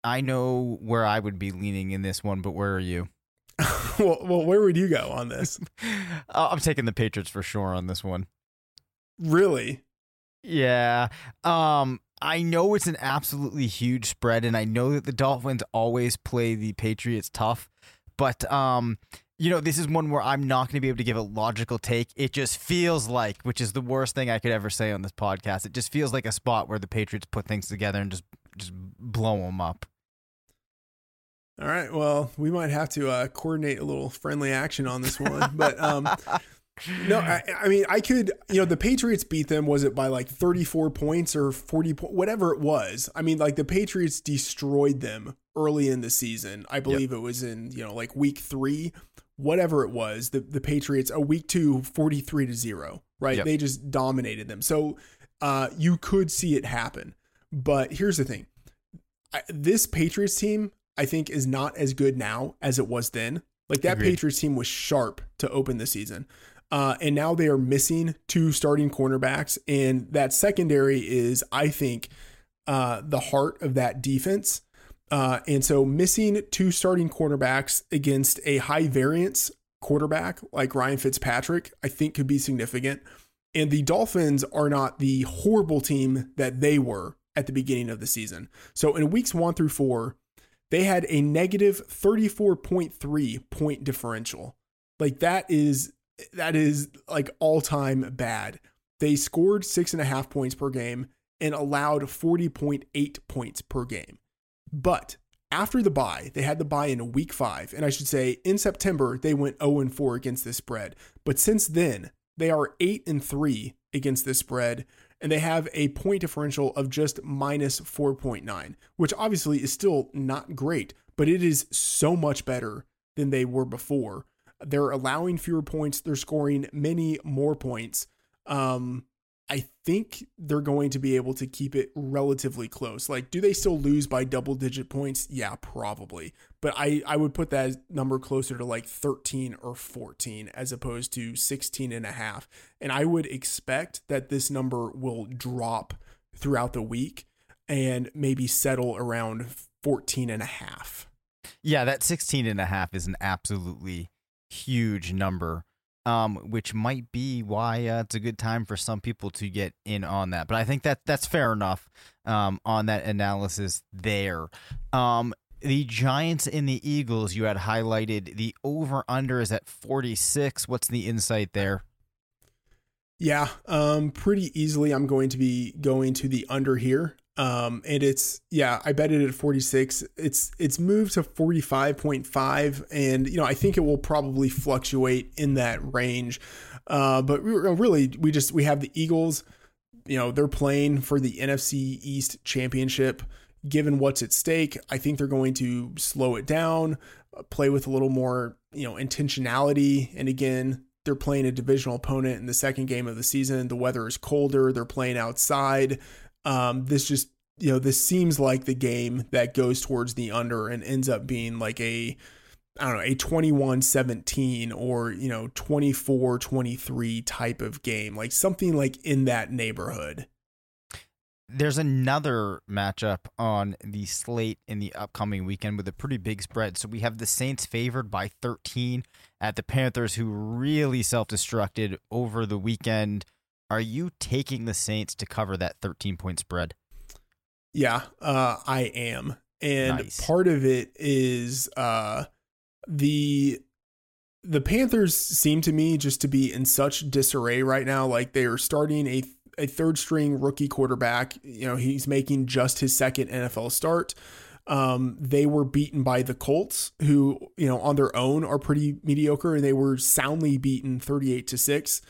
I know where I would be leaning in this one, but where are you? well, well, where would you go on this? uh, I'm taking the Patriots for sure on this one. Really? Yeah. Um, I know it's an absolutely huge spread, and I know that the Dolphins always play the Patriots tough, but um, you know, this is one where I'm not going to be able to give a logical take. It just feels like, which is the worst thing I could ever say on this podcast. It just feels like a spot where the Patriots put things together and just just blow them up. All right. Well, we might have to uh, coordinate a little friendly action on this one, but um, no, I, I, mean, I could, you know, the Patriots beat them. Was it by like 34 points or 40, po- whatever it was? I mean, like the Patriots destroyed them early in the season. I believe yep. it was in, you know, like week three whatever it was, the, the Patriots a week two, 43 to zero, right? Yep. They just dominated them. So uh, you could see it happen. But here's the thing I, this Patriots team, I think, is not as good now as it was then. Like that Agreed. Patriots team was sharp to open the season. Uh, and now they are missing two starting cornerbacks. And that secondary is, I think, uh, the heart of that defense. Uh, and so missing two starting cornerbacks against a high variance quarterback like Ryan Fitzpatrick, I think could be significant. And the Dolphins are not the horrible team that they were at the beginning of the season. So in weeks one through four, they had a negative 34.3 point differential. Like that is that is like all time bad. They scored six and a half points per game and allowed 40.8 points per game. But after the bye, they had the bye in week five. And I should say in September, they went 0 4 against this spread. But since then, they are 8 and 3 against this spread. And they have a point differential of just minus 4.9, which obviously is still not great, but it is so much better than they were before. They're allowing fewer points, they're scoring many more points. Um, I think they're going to be able to keep it relatively close. Like, do they still lose by double digit points? Yeah, probably. But I, I would put that number closer to like 13 or 14 as opposed to 16 and a half. And I would expect that this number will drop throughout the week and maybe settle around 14 and a half. Yeah, that 16 and a half is an absolutely huge number um, which might be why uh, it's a good time for some people to get in on that. But I think that that's fair enough um, on that analysis there. Um, the Giants and the Eagles, you had highlighted the over under is at 46. What's the insight there? Yeah, um, pretty easily. I'm going to be going to the under here. Um, and it's yeah, I bet it at 46. It's it's moved to 45.5, and you know I think it will probably fluctuate in that range. Uh, but really, we just we have the Eagles. You know they're playing for the NFC East championship. Given what's at stake, I think they're going to slow it down. play with a little more, you know, intentionality. And again, they're playing a divisional opponent in the second game of the season. The weather is colder. They're playing outside. Um, this just, you know, this seems like the game that goes towards the under and ends up being like a, I don't know, a 21 17 or, you know, 24 23 type of game, like something like in that neighborhood. There's another matchup on the slate in the upcoming weekend with a pretty big spread. So we have the Saints favored by 13 at the Panthers, who really self destructed over the weekend. Are you taking the Saints to cover that 13 point spread? Yeah, uh, I am. And Nice. part of it is uh, the the Panthers seem to me just to be in such disarray right now. Like they are starting a a third string rookie quarterback. You know, he's making just his second NFL start. Um, they were beaten by the Colts, who you know on their own are pretty mediocre, and they were soundly beaten thirty eight to six.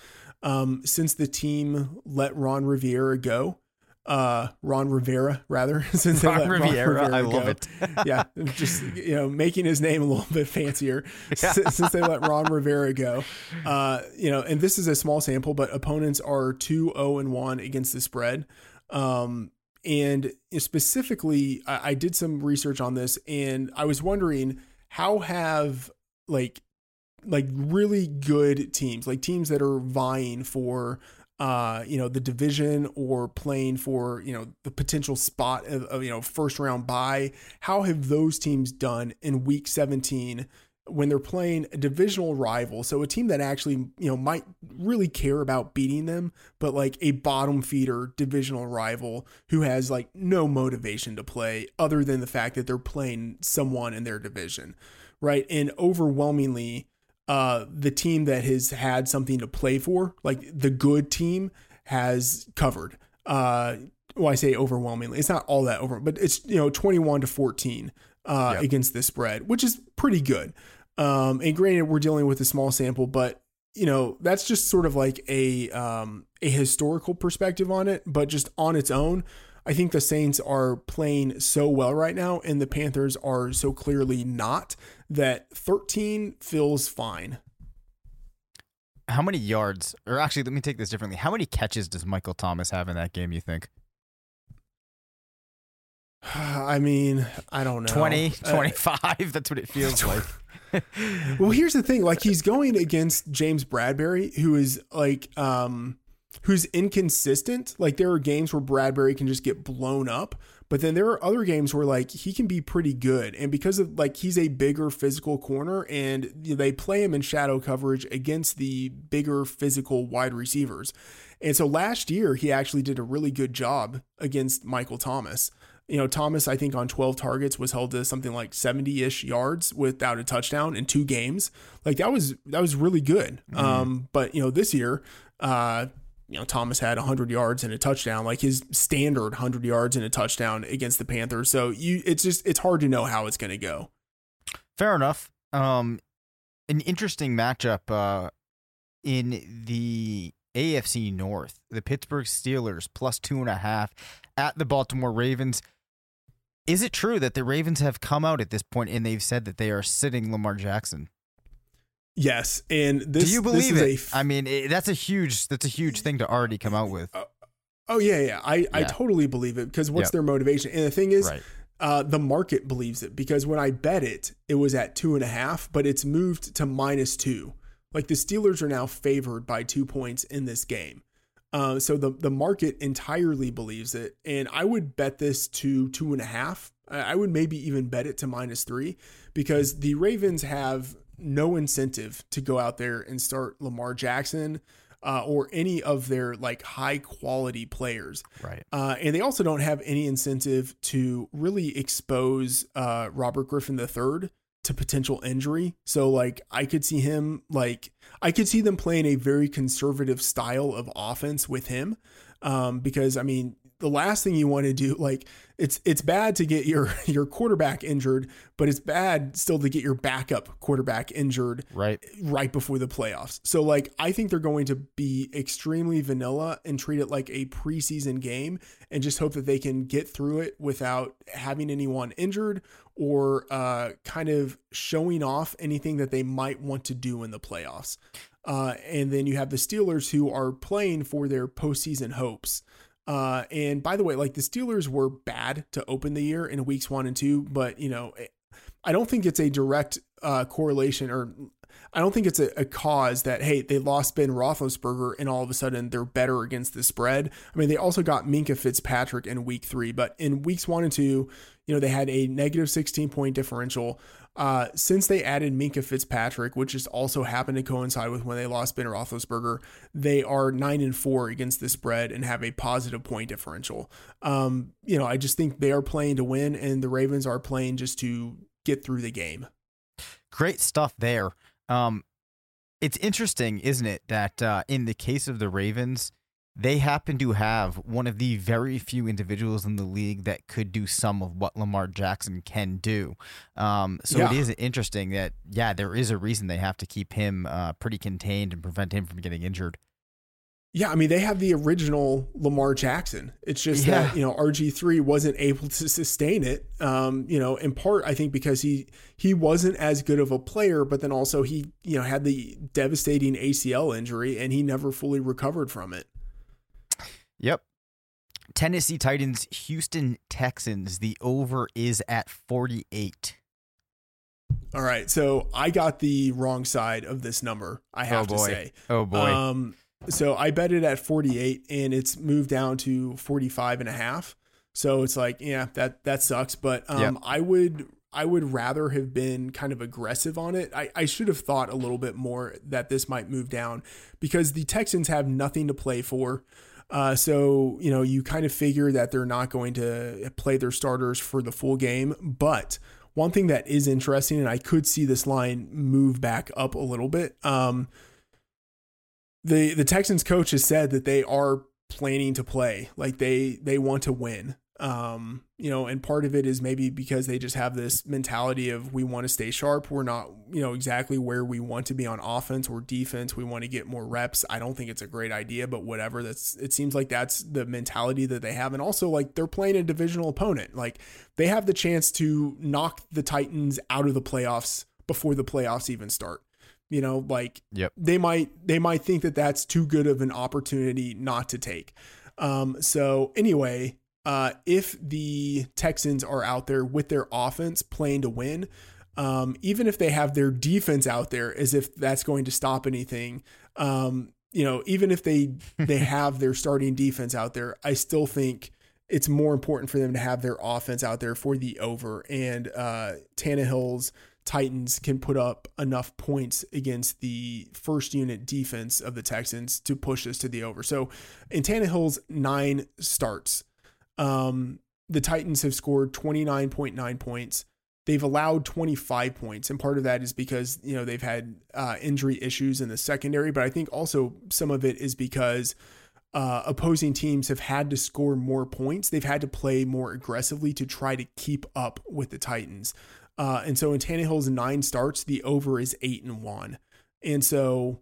Um, since the team let Ron Rivera go, uh, Ron Rivera rather, since they Ron let Riviera, I love go. it. yeah, just you know, making his name a little bit fancier since, since they let Ron Rivera go. Uh, you know, and this is a small sample, but opponents are two zero and one against the spread. Um, and specifically, I, I did some research on this, and I was wondering how have like like really good teams, like teams that are vying for uh, you know, the division or playing for, you know, the potential spot of, of, you know, first round bye. How have those teams done in week 17 when they're playing a divisional rival? So a team that actually, you know, might really care about beating them, but like a bottom feeder divisional rival who has like no motivation to play other than the fact that they're playing someone in their division, right? And overwhelmingly, uh, the team that has had something to play for, like the good team, has covered. Uh, well, I say overwhelmingly. It's not all that over, but it's you know twenty one to fourteen uh, Yep. against the spread, which is pretty good. Um, and granted, we're dealing with a small sample, but you know that's just sort of like a um, a historical perspective on it. But just on its own, I think the Saints are playing so well right now, and the Panthers are so clearly not that 13 feels fine. How many yards, or actually, let me take this differently. How many catches does Michael Thomas have in that game, you think? I mean, I don't know. 20, Uh, 25? That's what it feels like. well, here's the thing: like he's going against James Bradberry, who is like, um, who's inconsistent. Like there are games where Bradberry can just get blown up, but then there are other games where like he can be pretty good. And because of like he's a bigger physical corner, and they play him in shadow coverage against the bigger physical wide receivers. And so last year he actually did a really good job against Michael Thomas. You know, Thomas, I think on 12 targets was held to something like 70-ish yards without a touchdown in two games. Like that was that was really good. Um, but you know, this year, uh, you know, Thomas had 100 yards and a touchdown, like his standard 100 yards and a touchdown against the Panthers. So you it's just it's hard to know how it's going to go. Fair enough. Um, an interesting matchup uh, in the AFC North. The Pittsburgh Steelers plus two and a half at the Baltimore Ravens. Is it true that the Ravens have come out at this point and they've said that they are sitting Lamar Jackson? Yes, and this Do you believe is it? f- I mean, it, that's a huge that's a huge thing to already come out with. Oh yeah, yeah. I, I totally believe it because what's Yep. their motivation? And the thing is, Right. uh, the market believes it because when I bet it, it was at two and a half, but it's moved to minus two. Like the Steelers are now favored by two points in this game. Uh, so the the market entirely believes it, and I would bet this to two and a half. I would maybe even bet it to minus three because the Ravens have no incentive to go out there and start Lamar Jackson uh, or any of their like high quality players. Right. Uh, and they also don't have any incentive to really expose uh, Robert Griffin III to potential injury. So, like, I could see him, like, I could see them playing a very conservative style of offense with him. Um, because, I mean, the last thing you want to do like it's it's bad to get your your quarterback injured but it's bad still to get your backup quarterback injured right. right before the playoffs. So like i think they're going to be extremely vanilla and treat it like a preseason game and just hope that they can get through it without having anyone injured or uh, kind of showing off anything that they might want to do in the playoffs. Uh, and then you have the Steelers who are playing for their postseason hopes. Uh, and by the way, like the Steelers were bad to open the year in weeks one and two, but you know, I don't think it's a direct uh, correlation or I don't think it's a, a, cause that, hey, they lost Ben Roethlisberger and all of a sudden they're better against the spread. I mean, they also got Minkah Fitzpatrick in week three, but in weeks one and two, you know, they had a negative 16 point differential. Uh, since they added Minkah Fitzpatrick, which just also happened to coincide with when they lost Ben Roethlisberger, they are nine and four against the spread and have a positive point differential. Um, you know, I just think they are playing to win, and the Ravens are playing just to get through the game. Great stuff there. Um, it's interesting, isn't it, that uh, in the case of the Ravens, they happen to have one of the very few individuals in the league that could do some of what Lamar Jackson can do. Um, so yeah. it is interesting that, yeah, there is a reason they have to keep him uh, pretty contained and prevent him from getting injured. Yeah, I mean they have the original Lamar Jackson. It's just yeah. that you know RG three wasn't able to sustain it. Um, you know, in part I think because he he wasn't as good of a player, but then also he you know had the devastating ACL injury and he never fully recovered from it. Yep. Tennessee Titans, Houston Texans. The over is at forty eight. All right, so I got the wrong side of this number. I have oh to say. Oh boy. Um, so I bet it at 48 and it's moved down to 45 and a half. So it's like, yeah, that that sucks. But um, yep. I would I would rather have been kind of aggressive on it. I, I should have thought a little bit more that this might move down because the Texans have nothing to play for. Uh, so, you know, you kind of figure that they're not going to play their starters for the full game. But one thing that is interesting, and I could see this line move back up a little bit. Um, the the Texans coach has said that they are planning to play, like they they want to win. Um, you know, and part of it is maybe because they just have this mentality of we want to stay sharp. We're not, you know, exactly where we want to be on offense or defense. We want to get more reps. I don't think it's a great idea, but whatever. That's it seems like that's the mentality that they have. And also like they're playing a divisional opponent. Like they have the chance to knock the Titans out of the playoffs before the playoffs even start you know like yep. they might they might think that that's too good of an opportunity not to take um so anyway uh if the texans are out there with their offense playing to win um even if they have their defense out there as if that's going to stop anything um you know even if they they have their starting defense out there i still think it's more important for them to have their offense out there for the over and uh Tannehill's Titans can put up enough points against the first unit defense of the Texans to push this to the over. So in Tannehill's nine starts, um, the Titans have scored 29.9 points. They've allowed 25 points, and part of that is because you know they've had uh, injury issues in the secondary, but I think also some of it is because uh, opposing teams have had to score more points. They've had to play more aggressively to try to keep up with the Titans. Uh, and so in Tannehill's nine starts, the over is eight and one. And so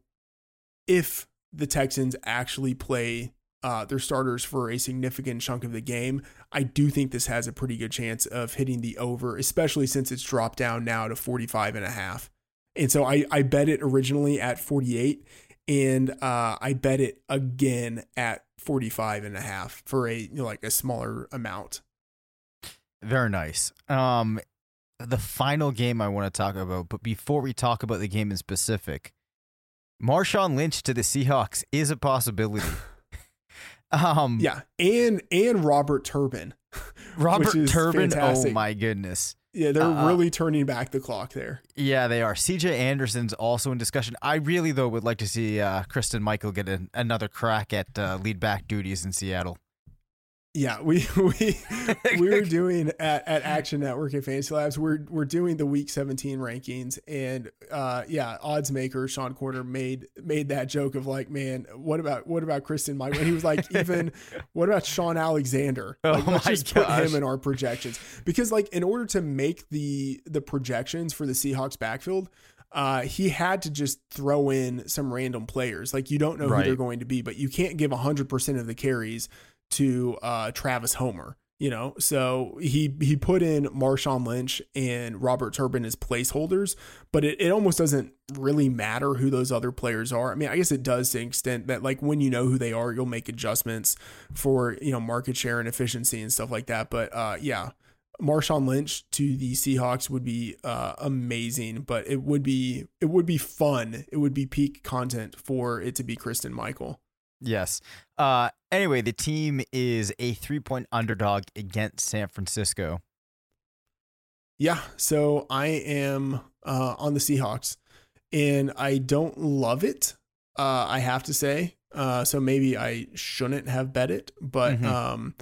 if the Texans actually play uh, their starters for a significant chunk of the game, I do think this has a pretty good chance of hitting the over, especially since it's dropped down now to 45 and a half. And so I, I bet it originally at 48 and uh, I bet it again at 45 and a half for a you know, like a smaller amount. Very nice. Um, the final game I want to talk about, but before we talk about the game in specific, Marshawn Lynch to the Seahawks is a possibility. um, yeah, and and Robert Turbin. Robert Turbin. Oh fantastic. Oh my goodness. Yeah, they're uh, really turning back the clock there. Yeah, they are. CJ Anderson's also in discussion. I really though would like to see uh, Christine Michael get an, another crack at uh, lead back duties in Seattle. Yeah, we we we were doing at, at Action Network and Fantasy Labs. We're we're doing the Week 17 rankings, and uh, yeah, odds maker Sean Koerner made made that joke of like, man, what about what about Kristen Mike? And he was like, even what about Shaun Alexander? Oh let's my just put him in our projections because like in order to make the the projections for the Seahawks backfield. Uh, he had to just throw in some random players. Like you don't know who they're going to be, but you can't give 100% of the carries to uh, Travis Homer. You know, so he he put in Marshawn Lynch and Robert Turbin as placeholders, but it, it almost doesn't really matter who those other players are. I mean, I guess it does to an extent that like when you know who they are, you'll make adjustments for you know market share and efficiency and stuff like that. But uh, yeah, Marshawn Lynch to the Seahawks would be uh, amazing, but it would be it would be fun. It would be peak content for it to be Christine Michael. Yes. Uh anyway, the team is a 3-point underdog against San Francisco. Yeah, so I am uh, on the Seahawks, and I don't love it. Uh, I have to say, uh, so maybe I shouldn't have bet it, but Mhm. um,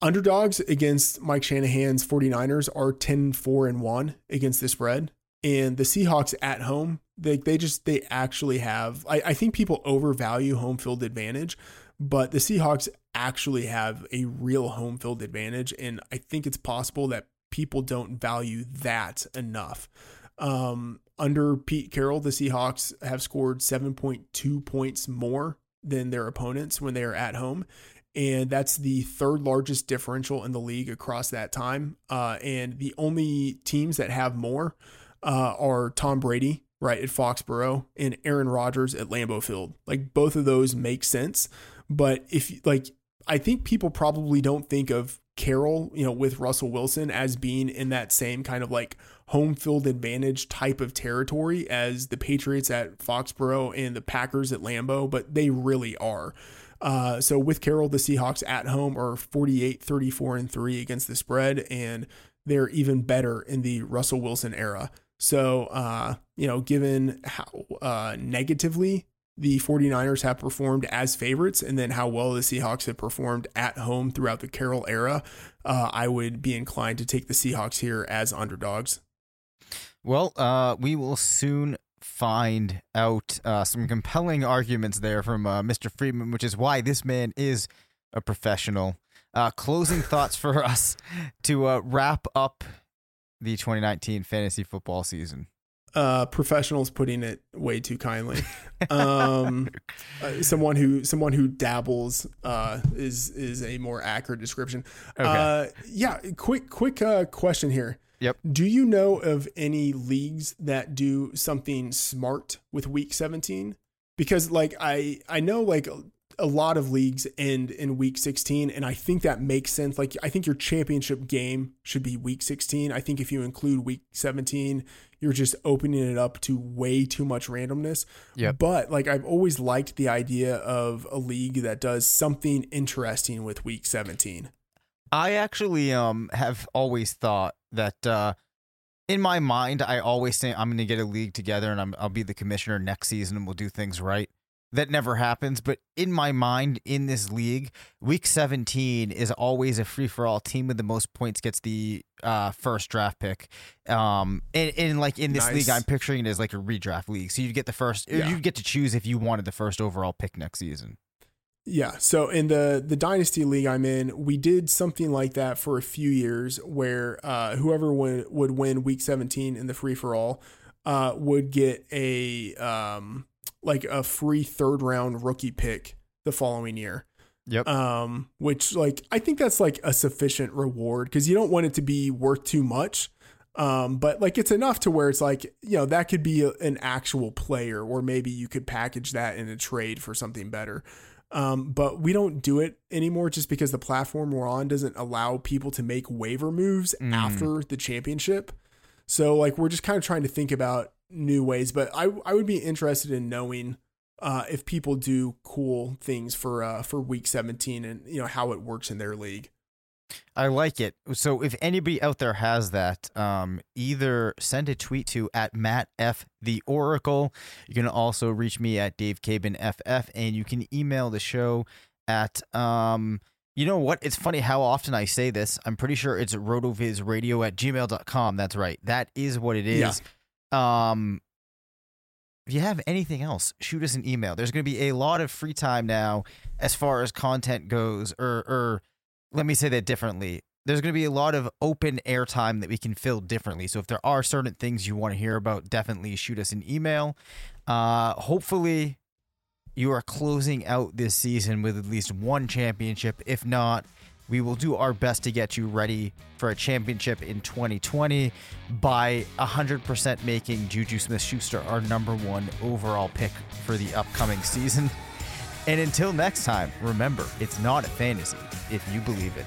underdogs against Mike Shanahan's 49ers are 10 4 and 1 against the spread. And the Seahawks at home, they, they just, they actually have, I, I think people overvalue home field advantage, but the Seahawks actually have a real home field advantage. And I think it's possible that people don't value that enough. Um, under Pete Carroll, the Seahawks have scored 7.2 points more than their opponents when they are at home. And that's the third largest differential in the league across that time. Uh, and the only teams that have more uh, are Tom Brady, right, at Foxborough, and Aaron Rodgers at Lambeau Field. Like both of those make sense. But if, like, I think people probably don't think of Carroll, you know, with Russell Wilson as being in that same kind of like home field advantage type of territory as the Patriots at Foxborough and the Packers at Lambeau, but they really are. Uh, so with Carroll, the Seahawks at home are 48, 34, and 3 against the spread, and they're even better in the Russell Wilson era. So, uh, you know, given how uh, negatively the 49ers have performed as favorites and then how well the Seahawks have performed at home throughout the Carroll era, uh, I would be inclined to take the Seahawks here as underdogs. Well, uh, we will soon find out uh, some compelling arguments there from uh, Mr. Freedman, which is why this man is a professional. Uh, closing thoughts for us to uh, wrap up the 2019 fantasy football season. Uh, professionals putting it way too kindly. Um, uh, someone who someone who dabbles uh, is is a more accurate description. Okay. Uh, yeah. Quick quick uh, question here. Yep. Do you know of any leagues that do something smart with Week 17? Because like I I know like a lot of leagues end in Week 16, and I think that makes sense. Like I think your championship game should be Week 16. I think if you include Week 17, you're just opening it up to way too much randomness. Yep. But like I've always liked the idea of a league that does something interesting with Week 17. I actually um have always thought that uh in my mind I always say I'm going to get a league together and I'm I'll be the commissioner next season and we'll do things right. That never happens, but in my mind in this league, week 17 is always a free for all team with the most points gets the uh first draft pick. Um and, and like in this Nice. league I'm picturing it as like a redraft league. So you get the first Yeah. you get to choose if you wanted the first overall pick next season. Yeah. So in the the dynasty league I'm in, we did something like that for a few years, where uh, whoever would would win week 17 in the free for all uh, would get a um, like a free third round rookie pick the following year. Yep. Um, which like I think that's like a sufficient reward because you don't want it to be worth too much. Um, but like it's enough to where it's like, you know, that could be a, an actual player, or maybe you could package that in a trade for something better. Um, but we don't do it anymore just because the platform we're on doesn't allow people to make waiver moves Mm. after the championship. So like we're just kind of trying to think about new ways. But I I would be interested in knowing uh, if people do cool things for uh, for week 17 and you know how it works in their league. I like it. So if anybody out there has that, um, either send a tweet to at Matt F the Oracle. You can also reach me at Dave Caban FF, and you can email the show at um, You know what? It's funny how often I say this. I'm pretty sure it's rotovizradio at gmail.com. That's right. That is what it is. Um, if you have anything else, shoot us an email. There's going to be a lot of free time now as far as content goes, or, or let me say that differently. There's going to be a lot of open air time that we can fill differently. So if there are certain things you want to hear about, definitely shoot us an email. Uh, hopefully, you are closing out this season with at least one championship. If not, we will do our best to get you ready for a championship in 2020 by 100% making Juju Smith Schuster our number one overall pick for the upcoming season. And until next time, remember, it's not a fantasy if you believe it.